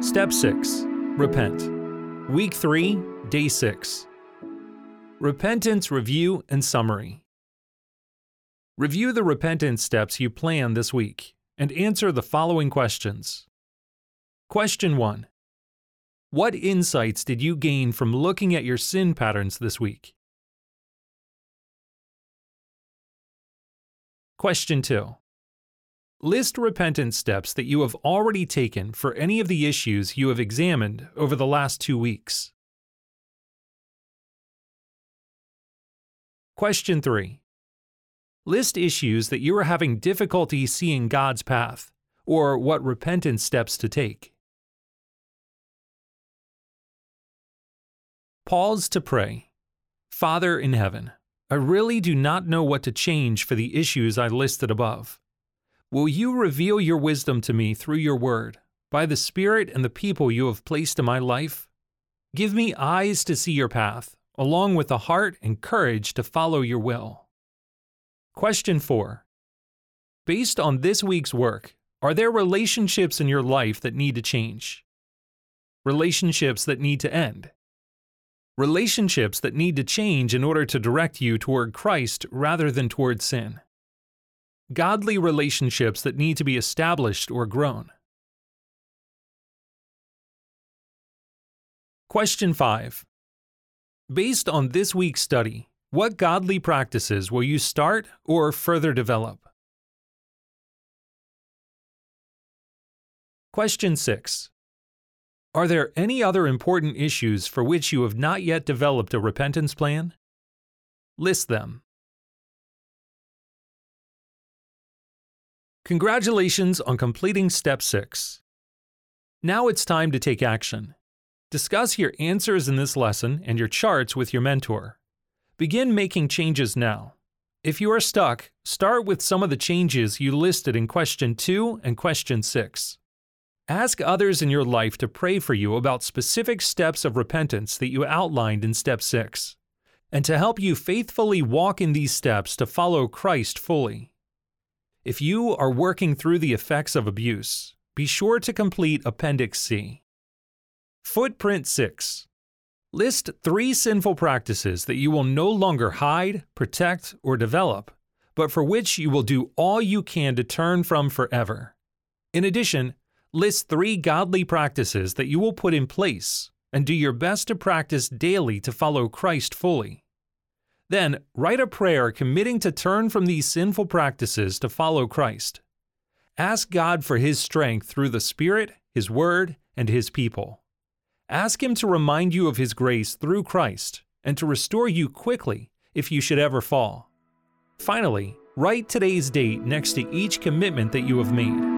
Step 6 Repent. Week 3, Day 6. Repentance Review and Summary. Review the repentance steps you plan this week and answer the following questions. Question 1 What insights did you gain from looking at your sin patterns this week? Question 2 List repentance steps that you have already taken for any of the issues you have examined over the last two weeks. Question 3. List issues that you are having difficulty seeing God's path, or what repentance steps to take. Pause to pray. Father in heaven, I really do not know what to change for the issues I listed above. Will you reveal your wisdom to me through your word, by the Spirit and the people you have placed in my life? Give me eyes to see your path, along with a heart and courage to follow your will. Question 4. Based on this week's work, are there relationships in your life that need to change? Relationships that need to end? Relationships that need to change in order to direct you toward Christ rather than toward sin? Godly relationships that need to be established or grown. Question 5. Based on this week's study, what godly practices will you start or further develop? Question 6. Are there any other important issues for which you have not yet developed a repentance plan? List them. Congratulations on completing Step 6. Now it's time to take action. Discuss your answers in this lesson and your charts with your mentor. Begin making changes now. If you are stuck, start with some of the changes you listed in question 2 and question 6. Ask others in your life to pray for you about specific steps of repentance that you outlined in step 6, and to help you faithfully walk in these steps to follow Christ fully. If you are working through the effects of abuse, be sure to complete Appendix C. Footprint 6. List three sinful practices that you will no longer hide, protect, or develop, but for which you will do all you can to turn from forever. In addition, list three godly practices that you will put in place and do your best to practice daily to follow Christ fully. Then write a prayer committing to turn from these sinful practices to follow Christ. Ask God for His strength through the Spirit, His Word, and His people. Ask Him to remind you of His grace through Christ and to restore you quickly if you should ever fall. Finally, write today's date next to each commitment that you have made.